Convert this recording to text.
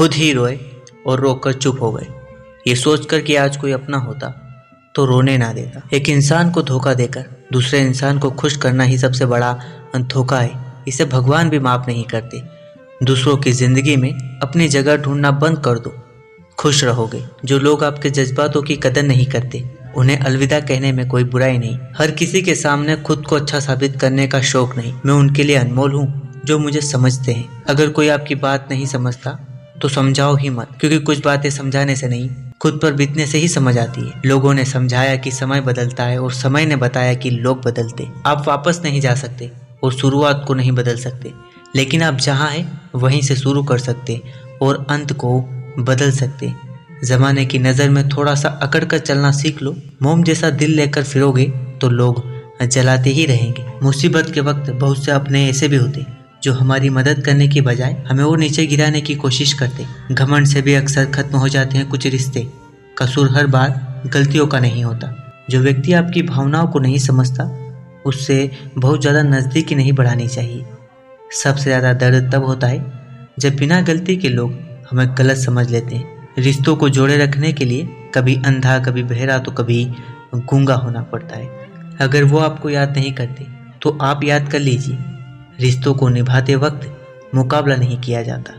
खुद ही रोए और रोकर चुप हो गए। ये सोचकर कि आज कोई अपना होता तो रोने ना देता। एक इंसान को धोखा देकर, दूसरे इंसान को खुश करना ही सबसे बड़ा धोखा है। इसे भगवान भी माफ़ नहीं करते। दूसरों की ज़िंदगी में अपनी जगह ढूंढना बंद कर दो। खुश रहोगे। जो लोग आपके जज्बातों की कदर नहीं करते, उन्हें अलविदा कहने में कोई बुराई नहीं। हर किसी के सामने खुद को अच्छा साबित करने का शौक नहीं। मैं उनके लिए अनमोल हूँ, जो मुझे समझते हैं। अगर कोई आपकी बात नहीं समझता तो समझाओ ही मत, क्योंकि कुछ बातें समझाने से नहीं, खुद पर बीतने से ही समझ आती है। लोगों ने समझाया कि समय बदलता है और समय ने बताया कि लोग बदलते। आप वापस नहीं जा सकते और शुरुआत को नहीं बदल सकते, लेकिन आप जहाँ हैं, वहीं से शुरू कर सकते और अंत को बदल सकते। जमाने की नज़र में थोड़ा सा अकड़ कर चलना सीख लो। मोम जैसा दिल लेकर फिरोगे तो लोग जलाते ही रहेंगे। मुसीबत के वक्त बहुत से अपने ऐसे भी होते जो हमारी मदद करने की बजाय हमें और नीचे गिराने की कोशिश करते। घमंड से भी अक्सर खत्म हो जाते हैं कुछ रिश्ते। कसूर हर बार गलतियों का नहीं होता। जो व्यक्ति आपकी भावनाओं को नहीं समझता, उससे बहुत ज़्यादा नज़दीकी नहीं बढ़ानी चाहिए। सबसे ज़्यादा दर्द तब होता है जब बिना गलती के लोग हमें गलत समझ लेते हैं। रिश्तों को जोड़े रखने के लिए कभी अंधा, कभी बहरा तो कभी गूँगा होना पड़ता है। अगर वो आपको याद नहीं करते तो आप याद कर लीजिए। रिश्तों को निभाते वक्त मुकाबला नहीं किया जाता।